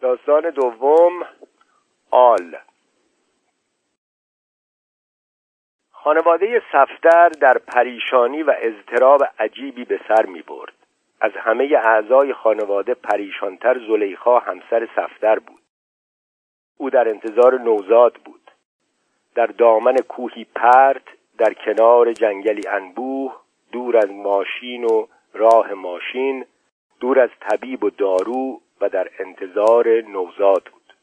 داستان دوم آل. خانواده سفتر در پریشانی و اضطراب عجیبی به سر می برد. از همه اعضای خانواده پریشانتر زلیخا همسر سفتر بود. او در انتظار نوزاد بود. در دامن کوهی پرت در کنار جنگلی انبوه دور از ماشین و راه ماشین دور از طبیب و دارو و در انتظار نوزاد بود.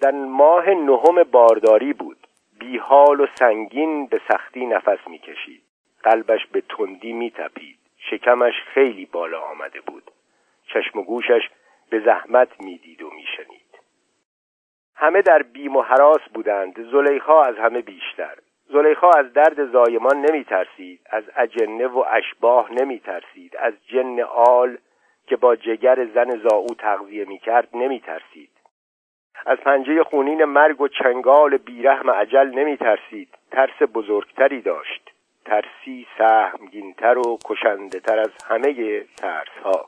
در ماه نهم بارداری بود. بیحال و سنگین به سختی نفس می‌کشید. قلبش به تندی میتپید. شکمش خیلی بالا آمده بود. چشم و گوشش به زحمت می‌دید و میشنید. همه در بیم و حراس بودند. زلیخا از همه بیشتر. زلیخا از درد زایمان نمی ترسید از اجنه و اشباه نمی ترسید از جن آل که با جگر زن زاو تغذیه می کرد نمی ترسید از پنجه خونین مرگ و چنگال بیرحم عجل نمی ترسید ترس بزرگتری داشت. ترسی سهمگینتر و کشنده تر از همه ترس ها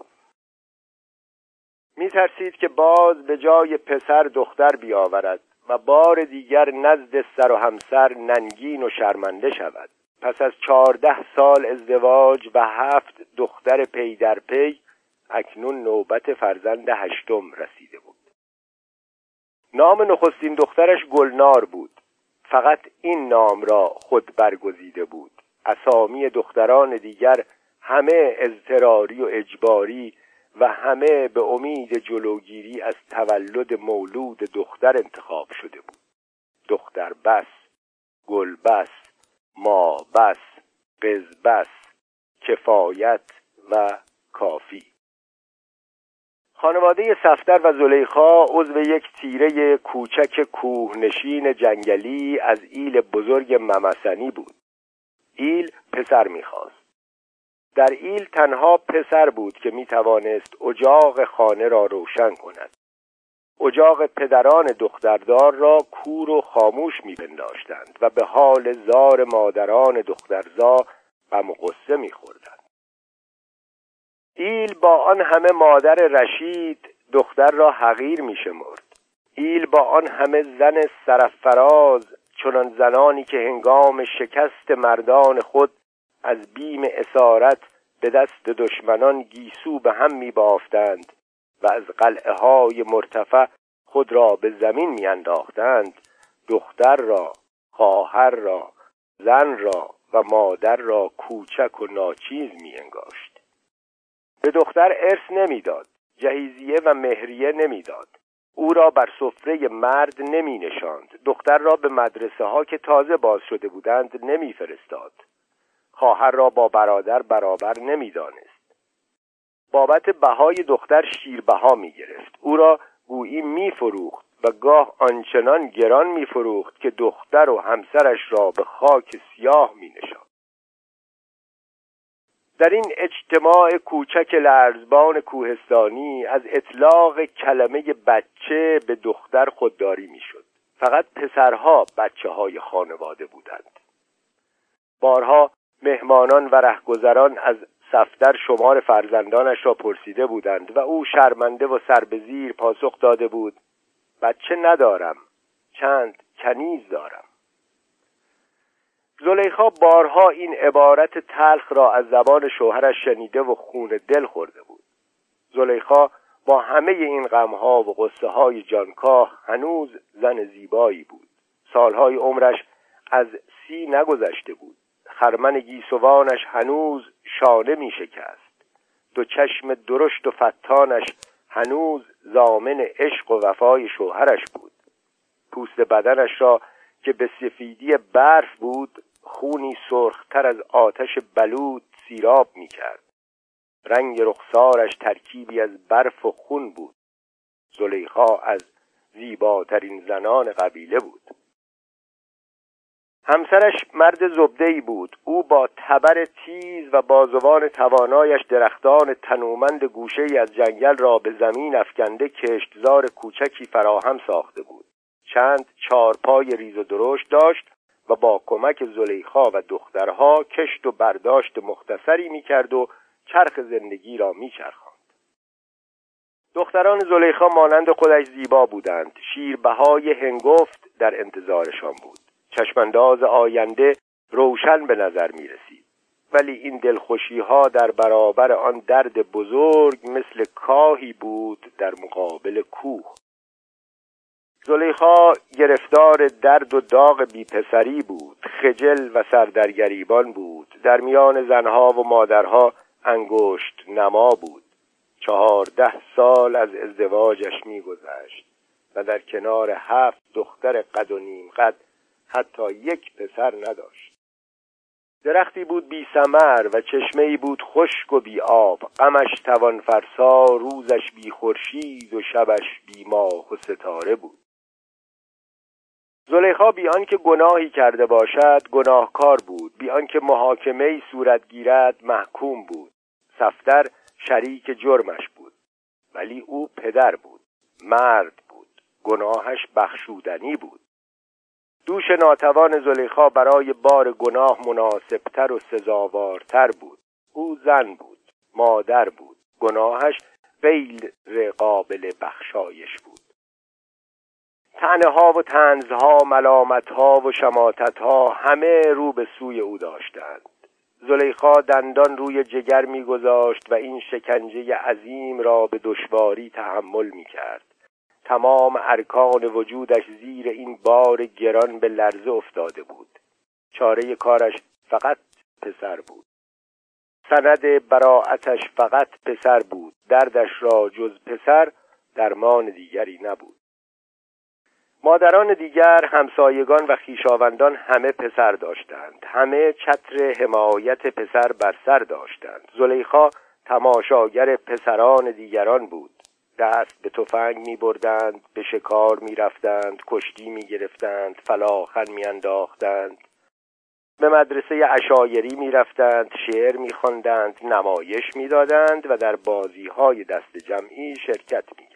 می ترسید که باز به جای پسر دختر بیاورد و بار دیگر نزد سر و همسر ننگین و شرمنده شود. پس از چهارده سال ازدواج و هفت دختر پی در پی اکنون نوبت فرزند هشتم رسیده بود. نام نخستین دخترش گلنار بود. فقط این نام را خود برگزیده بود. اسامی دختران دیگر همه اضطراری و اجباری و همه به امید جلوگیری از تولد مولود دختر انتخاب شده بود. دختر بس گل بس ما بس قز بس کفایت و کافی. خانواده سفتر و زلیخا عضو یک تیره کوچک کوهنشین جنگلی از ایل بزرگ ممسنی بود. ایل پسر می‌خواست. در ایل تنها پسر بود که می‌توانست اجاق خانه را روشن کند. اجاق پدران دختردار را کور و خاموش میپنداشتند و به حال زار مادران دخترزا غم و غصه میخوردند. ایل با آن همه مادر رشید دختر را حقیر میشمرد ایل با آن همه زن سرفراز چنان زنانی که هنگام شکست مردان خود از بیم اسارت به دست دشمنان گیسو به هم می بافتند و از قلعه های مرتفع خود را به زمین می انداختند. دختر را خواهر را زن را و مادر را کوچک و ناچیز می انگاشت. به دختر ارث نمی‌داد جهیزیه و مهریه نمی‌داد. او را بر سفره مرد نمی نشاند دختر را به مدرسه ها که تازه باز شده بودند نمی فرستاد خواهر را با برادر برابر نمی‌دانست. بابت بهای دختر شیربها می گرفت او را گویی می فروخت و گاه آنچنان گران می فروخت که دختر و همسرش را به خاک سیاه می نشاند در این اجتماع کوچک لرزبان کوهستانی از اطلاق کلمه بچه به دختر خودداری می‌شد. فقط پسرها بچه های خانواده بودند. بارها مهمانان و رهگذران از سفتر شمار فرزندانش را پرسیده بودند و او شرمنده و سربزیر پاسخ داده بود بچه ندارم چند کنیز دارم. زلیخا بارها این عبارت تلخ را از زبان شوهرش شنیده و خون دل خورده بود. زلیخا با همه این غمها و قصه های جانکاه هنوز زن زیبایی بود. سالهای عمرش از سی نگذشته بود. خرمن گیسوانش هنوز شانه می شکست دو چشم درشت و فتانش هنوز زامن عشق و وفای شوهرش بود. پوست بدنش را که به سفیدی برف بود خونی سرختر از آتش بلود سیراب می کرد رنگ رخسارش ترکیبی از برف و خون بود. زلیخا از زیباترین زنان قبیله بود. همسرش مرد زبدهی بود. او با تبر تیز و بازوان توانایش درختان تنومند گوشه از جنگل را به زمین افکنده کشتزار کوچکی فراهم ساخته بود. چند چارپای ریز و درشت داشت و با کمک زلیخا و دخترها کشت و برداشت مختصری می‌کرد و چرخ زندگی را میچرخاند. دختران زلیخا مانند خودش زیبا بودند. شیربهای هنگفت در انتظارشان بود. چشمانداز آینده روشن به نظر می رسید ولی این دلخوشی ها در برابر آن درد بزرگ مثل کاهی بود در مقابل کوه. زلیخا گرفتار درد و داغ بیپسری بود خجل و سردرگریبان بود در میان زنها و مادرها انگشت نما بود. چهارده سال از ازدواجش میگذشت و در کنار هفت دختر قد و نیم قد حتی یک پسر نداشت. درختی بود بی سمر و چشمه بود خشک و بی آب. غمش توان فرسا روزش بی خورشید و شبش بی ماه و ستاره بود. زلیخا بی آنکه گناهی کرده باشد گناهکار بود. بی آنکه محاکمه صورت گیرد محکوم بود. صفدر شریک جرمش بود. ولی او پدر بود. مرد بود. گناهش بخشودنی بود. دوش ناتوان زلیخا برای بار گناه مناسبتر و سزاوارتر بود. او زن بود مادر بود. گناهش غیر قابل بخشایش بود. تنه ها و تنزها ملامت ها و شماتت ها همه رو به سوی او داشتند. زلیخا دندان روی جگر میگذاشت و این شکنجه عظیم را به دشواری تحمل می‌کرد. تمام ارکان وجودش زیر این بار گران به لرزه افتاده بود. چاره کارش فقط پسر بود. سند براعتش فقط پسر بود. دردش را جز پسر درمان دیگری نبود. مادران دیگر همسایگان و خیشاوندان همه پسر داشتند. همه چتر حمایت پسر بر سر داشتند. زلیخا تماشاگر پسران دیگران بود. دست به تفنگ می بردند به شکار می رفتند کشتی می گرفتند فلاخن می انداختند به مدرسه اشایری می رفتند شعر می خواندند نمایش می دادند و در بازی های دست جمعی شرکت می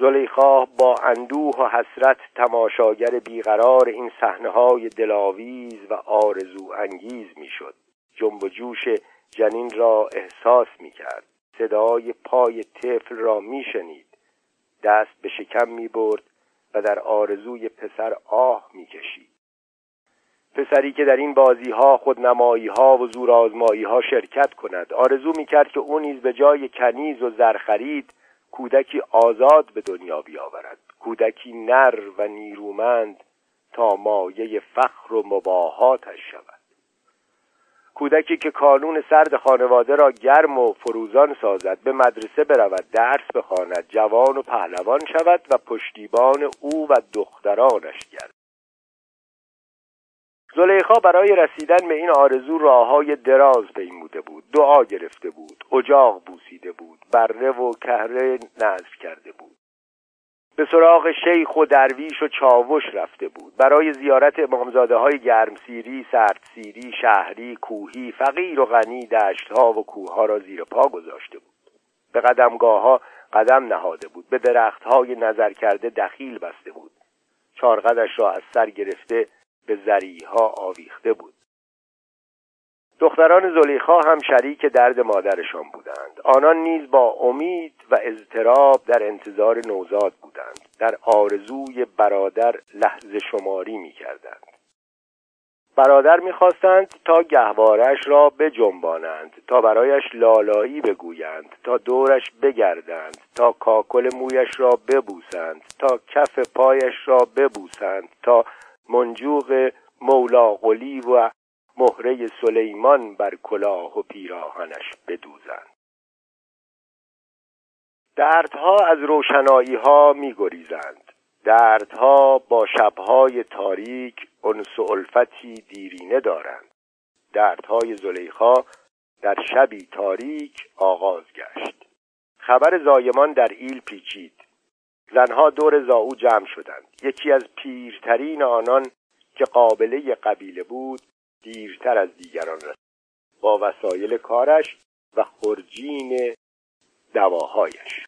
زلیخا با اندوه و حسرت تماشاگر بیقرار این صحنه های دلاویز و آرزو انگیز می‌شد. جنب و جوش جنین را احساس می کرد صدای پای طفل را میشنید. دست به شکم می برد و در آرزوی پسر آه می کشید پسری که در این بازی ها خودنمایی ها و زورآزمایی ها شرکت کند آرزو می کرد که او نیز به جای کنیز و زرخرید کودکی آزاد به دنیا بیاورد. کودکی نر و نیرومند تا مایه فخر و مباهاتش شود. کودکی که کانون سرد خانواده را گرم و فروزان سازد به مدرسه برود درس بخواند جوان و پهلوان شود و پشتیبان او و دخترانش گرد زلیخا برای رسیدن به این آرزو راههای دراز پیموده بود. دعا گرفته بود اجاق بوسیده بود بره و کهره نظر کرده بود. به سراغ شیخ و درویش و چاوش رفته بود. برای زیارت امامزاده های گرمسیری، سردسیری، شهری، کوهی، فقیر و غنی دشتها و کوهها را زیر پا گذاشته بود. به قدمگاه ها قدم نهاده بود. به درختهای نظر کرده دخیل بسته بود. چارقدش را از سر گرفته به زریها آویخته بود. دختران زلیخا هم شریک درد مادرشان بودند. آنان نیز با امید و اضطراب در انتظار نوزاد بودند. در آرزوی برادر لحظه شماری می کردند برادر می‌خواستند تا گهوارش را بجنبانند تا برایش لالایی بگویند تا دورش بگردند تا کاکل مویش را ببوسند تا کف پایش را ببوسند تا منجوق مولا قلی و مهره سلیمان بر کلاه و پیراهنش بدوزند. دردها از روشنایی ها می گریزند دردها با شبهای تاریک انس و الفتی دیرینه دارند. دردهای زلیخا در شبی تاریک آغاز گشت. خبر زایمان در ایل پیچید. زنها دور زاو جمع شدند. یکی از پیرترین آنان که قابله قبیله بود دیرتر از دیگران رسید. با وسایل کارش و خرجین دواهایش.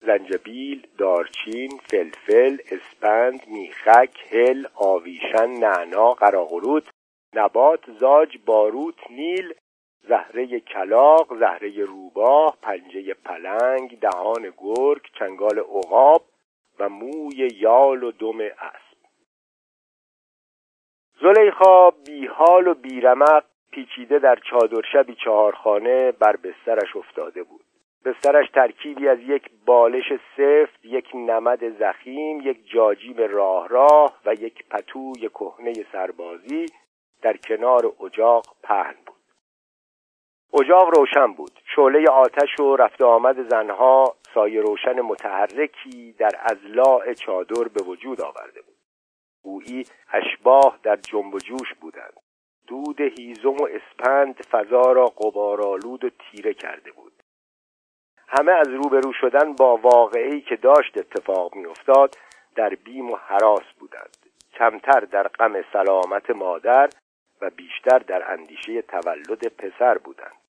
زنجبیل، دارچین، فلفل، اسپند، میخک، هل، آویشن، نعنا، قراقروت، نبات، زاج، باروت، نیل زهره کلاق زهره روباه پنجه پلنگ دهان گرگ چنگال عقاب و موی یال و دم اسب. زلیخا بی حال و بیرمق پیچیده در چادر شبی چهارخانه بر بسترش افتاده بود. بسترش ترکیبی از یک بالش سفت یک نمد زخیم یک جاجیب راه راه و یک پتوی کهنه سربازی در کنار اجاق پهن بود. اجاق روشن بود. شعله آتش و رفت آمد زنها سایه روشن متحرکی در ازلاع چادر به وجود آورده بود. گویی اشباه در جنب و جوش بودند. دود هیزم و اسپند فضا را قبارالود و تیره کرده بود. همه از روبرو شدن با واقعی که داشت اتفاق میافتاد در بیم و حراس بودند. کمتر در غم سلامت مادر و بیشتر در اندیشه تولد پسر بودند.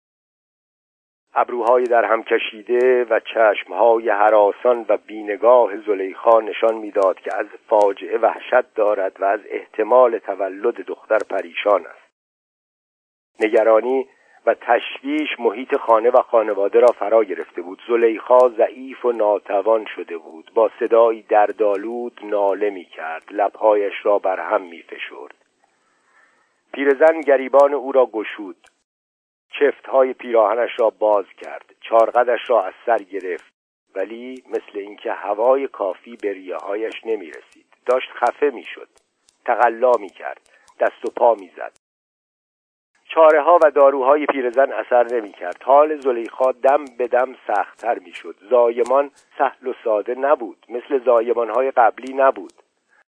ابروهای در هم کشیده و چشمهای حراسان و بینگاه زلیخا نشان می‌داد که از فاجعه وحشت دارد و از احتمال تولد دختر پریشان است. نگرانی و تشویش محیط خانه و خانواده را فرا گرفته بود. زلیخا ضعیف و ناتوان شده بود. با صدایی دردآلود ناله می کرد لبهایش را بر هم می فشرد پیرزن گریبان او را گشود. چفت های پیراهنش را باز کرد. چارقدش را از سر گرفت. ولی مثل اینکه هوای کافی به ریه هایش نمی رسید داشت خفه می شد تقلا می کرد دست و پا می زد چاره ها و داروهای پیرزن اثر نمی کرد حال زلیخا دم به دم سختتر می شد زایمان سهل و ساده نبود. مثل زایمان های قبلی نبود.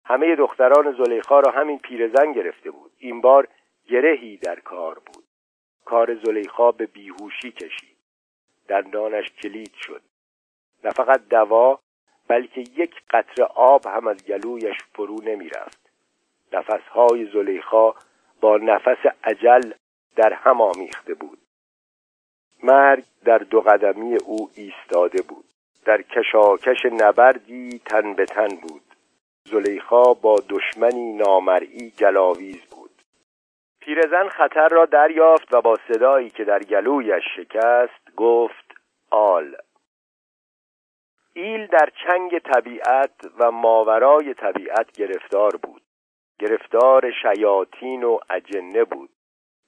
همه دختران زلیخا را همین پیرزن گرفته بود. این بار گرهی در کار بود. کار زلیخا به بیهوشی کشید. دندانش کلید شد. نه فقط دوا بلکه یک قطره آب هم از گلویش فرو نمی رفت نفسهای زلیخا با نفس عجل در هم آمیخته بود. مرگ در دو قدمی او ایستاده بود. در کشاکش نبردی تن به تن بود. زلیخا با دشمنی نامرئی گلاویز پیرزن خطر را دریافت و با صدایی که در گلویش شکست گفت آل. ایل در چنگ طبیعت و ماورای طبیعت گرفتار بود. گرفتار شیاطین و اجنه بود.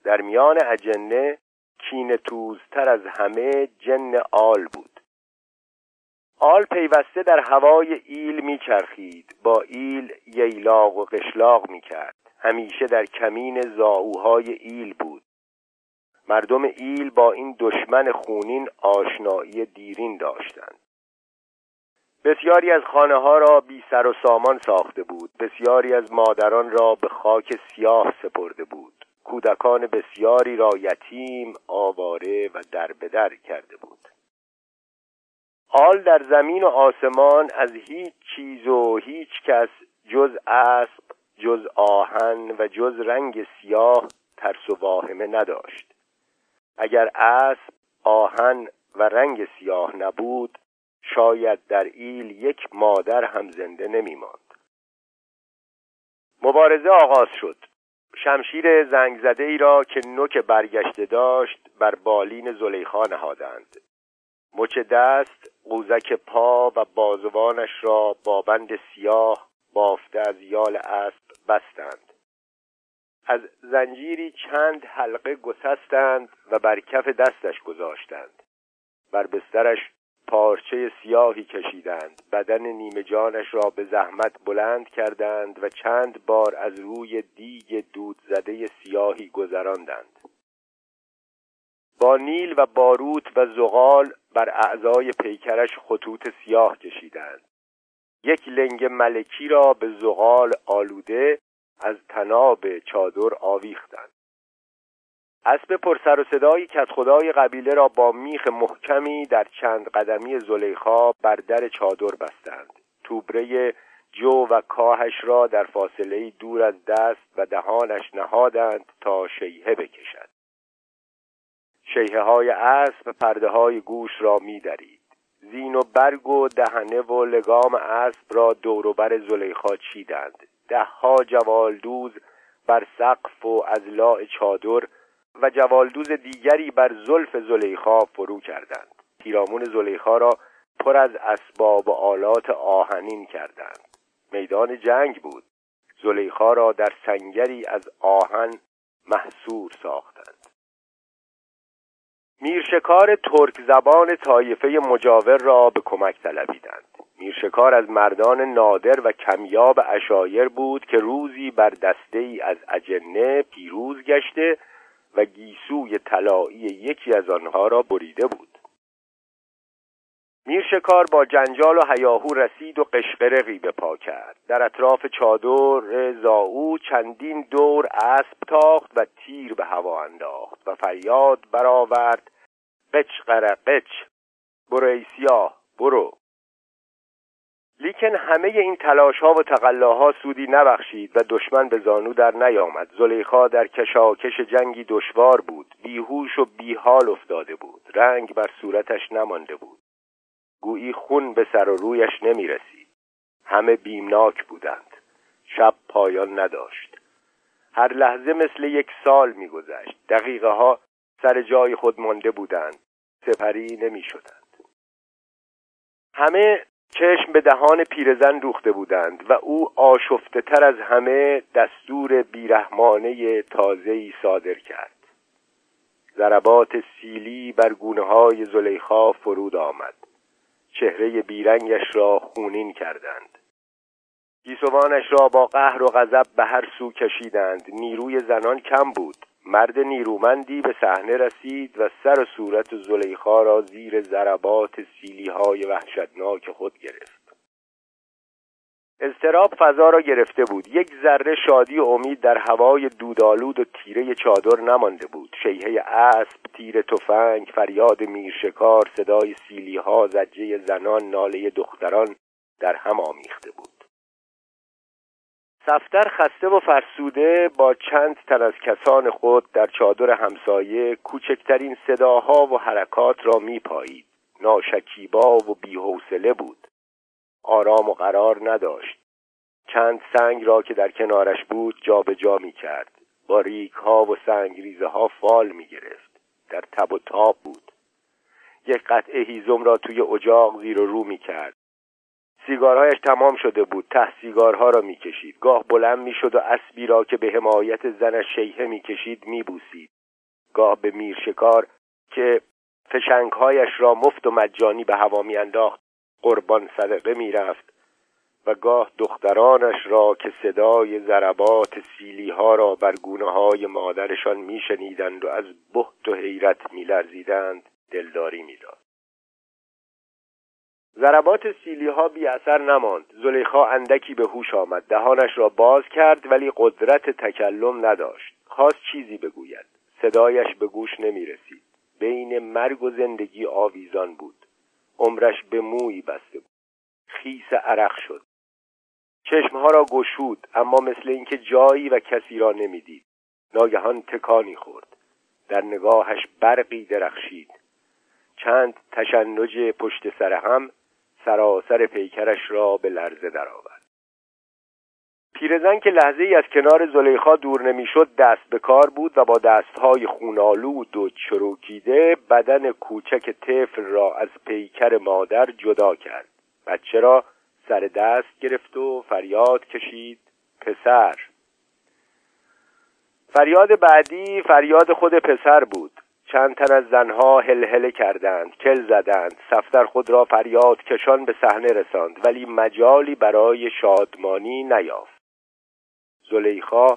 در میان اجنه کین توزتر از همه جن آل بود. آل پیوسته در هوای ایل میچرخید. با ایل ییلاق و قشلاق می‌کرد. همیشه در کمین زائوهای ایل بود. مردم ایل با این دشمن خونین آشنایی دیرین داشتند. بسیاری از خانه ها را بی سر و سامان ساخته بود. بسیاری از مادران را به خاک سیاه سپرده بود. کودکان بسیاری را یتیم آواره و دربدر کرده بود. آل در زمین و آسمان از هیچ چیز و هیچ کس جز اسب جز آهن و جز رنگ سیاه ترس و واهمه نداشت. اگر اسب آهن و رنگ سیاه نبود شاید در ایل یک مادر هم زنده نمی ماند. مبارزه آغاز شد. شمشیر زنگ زده ای را که نوک برگشته داشت بر بالین زلیخا نهادند. مچ دست قوزک پا و بازوانش را با بند سیاه بافته از یال اسب بستند. از زنجیری چند حلقه گسستند و بر کف دستش گذاشتند. بر بسترش پارچه سیاهی کشیدند. بدن نیمه جانش را به زحمت بلند کردند و چند بار از روی دیگ دود زده سیاهی گذراندند. با نیل و باروت و زغال بر اعضای پیکرش خطوط سیاه کشیدند. یک لنگ ملکی را به زغال آلوده از تناب چادر آویختند. اسب پرسر و صدایی که از خدای قبیله را با میخ محکمی در چند قدمی زلیخا بر در چادر بستند. توبره جو و کاهش را در فاصله دور از دست و دهانش نهادند تا شیهه بکشد. شیهه های اسب پرده های گوش را میدرید. زین و برگ و دهنه و لگام اسب را دوروبر زلیخا چیدند. دهها جوالدوز بر سقف و لاع چادر و جوالدوز دیگری بر زلف زلیخا فرو کردند. پیرامون زلیخا را پر از اسباب و آلات آهنین کردند. میدان جنگ بود. زلیخا را در سنگری از آهن محصور ساختند. میرشکار ترک زبان طایفه مجاور را به کمک طلبیدند. میرشکار از مردان نادر و کمیاب اشایر بود که روزی بر دسته ای از اجنه پیروز گشته و گیسوی طلایی یکی از آنها را بریده بود. میرشکار با جنجال و هیاهو رسید و قشقرقی به پا کرد. در اطراف چادر زاو چندین دور اسب تاخت و تیر به هوا انداخت و فریاد برآورد قچ قرقچ برو ای سیاه برو. لیکن همه این تلاش ها و تقلاها سودی نبخشید و دشمن به زانو در نیامد. زلیخا در کشاکش جنگی دشوار بود بیهوش و بیحال افتاده بود. رنگ بر صورتش نمانده بود. گویی خون به سر و رویش نمی رسید همه بیمناک بودند. شب پایان نداشت. هر لحظه مثل یک سال میگذشت. دقیقه ها سر جای خود مانده بودند. سپری نمی شدند همه چشم به دهان پیرزن دوخته بودند و او آشفته تر از همه دستور بیرحمانه تازهی صادر کرد. ضربات سیلی بر گونه های زلیخا فرود آمد. چهره بیرنگش را خونین کردند. گیسوانش را با قهر و غضب به هر سو کشیدند. نیروی زنان کم بود. مرد نیرومندی به صحنه رسید و سر و صورت زلیخا را زیر ضربات سیلی های وحشتناک خود گرفت. اضطراب فضا را گرفته بود. یک ذره شادی و امید در هوای دودالود و تیره چادر نمانده بود. شیهه اسب تیر تفنگ فریاد میرشکار صدای سیلی ها زجه زنان ناله دختران در هم آمیخته بود. سفتر خسته و فرسوده با چند تن از کسان خود در چادر همسایه کوچکترین صداها و حرکات را میپایید. ناشکیبا و بیحوصله بود. آرام و قرار نداشت. چند سنگ را که در کنارش بود جابجا جا می کرد با ریک ها و سنگریزه ها فال می گرفت در تب و تاب بود. یک قطعه هیزم را توی اجاق زیر و رو می کرد سیگارهایش تمام شده بود. ته سیگارها را می‌کشید. گاه بلند می‌شد و اسبی را که به حمایت زنش شیهه می‌کشید میبوسید. گاه به میرشکار که فشنگهایش را مفت و مجانی به هوا میانداخت قربان صدقه می‌رفت. گاه دخترانش را که صدای ضربات سیلی ها را بر گونه های مادرشان میشنیدند و از بحت و حیرت میلرزیدند دلداری می‌داد. ضربات سیلی ها بی اثر نماند. زلیخا اندکی به هوش آمد. دهانش را باز کرد ولی قدرت تکلم نداشت. خواست چیزی بگوید. صدایش به گوش نمی رسید بین مرگ و زندگی آویزان بود. عمرش به موی بسته بود. خیس عرق شد. چشمها را گشود اما مثل اینکه جایی و کسی را نمی‌دید. ناگهان تکانی خورد. در نگاهش برقی درخشید. چند تشنج پشت سر هم سراسر پیکرش را به لرزه درآورد. پیرزن که لحظه ای از کنار زلیخا دور نمی‌شد دست به کار بود و با دستهای خونالود و چروکیده بدن کوچک طفل را از پیکر مادر جدا کرد. بچه را سر دست گرفت و فریاد کشید پسر. فریاد بعدی فریاد خود پسر بود. چند تن از زنها هلهله کردند کل زدند سفتر خود را فریاد کشان به صحنه رساند ولی مجالی برای شادمانی نیافت. زلیخا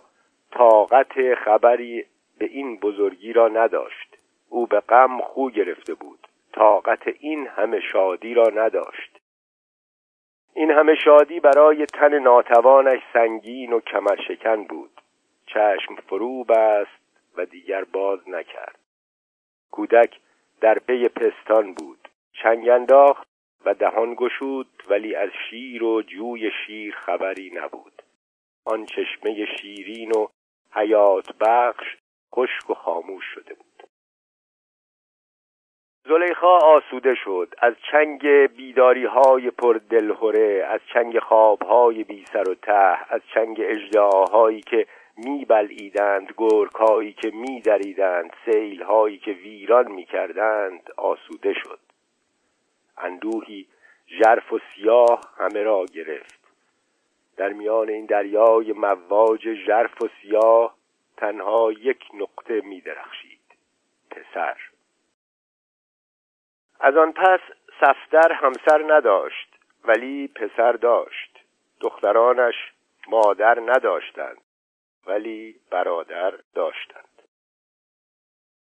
طاقت خبری به این بزرگی را نداشت. او به غم خو گرفته بود. طاقت این همه شادی را نداشت. این همه شادی برای تن ناتوانش سنگین و کمرشکن بود. چشم فرو بست و دیگر باز نکرد. کودک در پی پستان بود. چنگ انداخت و دهان گشود ولی از شیر و جوی شیر خبری نبود. آن چشمه شیرین و حیات بخش خشک و خاموش شده بود. زلیخا آسوده شد. از چنگ بیداری های پر دلهوره از چنگ خواب های بی سر و ته از چنگ اجدعاهایی که میبلعیدند گرکهایی که میدریدند سیلهایی که ویران می‌کردند آسوده شد. اندوهی ژرف و سیاه همه را گرفت. در میان این دریای مواج ژرف و سیاه تنها یک نقطه می درخشید پسر. از آن پس صفدر همسر نداشت ولی پسر داشت. دخترانش مادر نداشتند ولی برادر داشتند.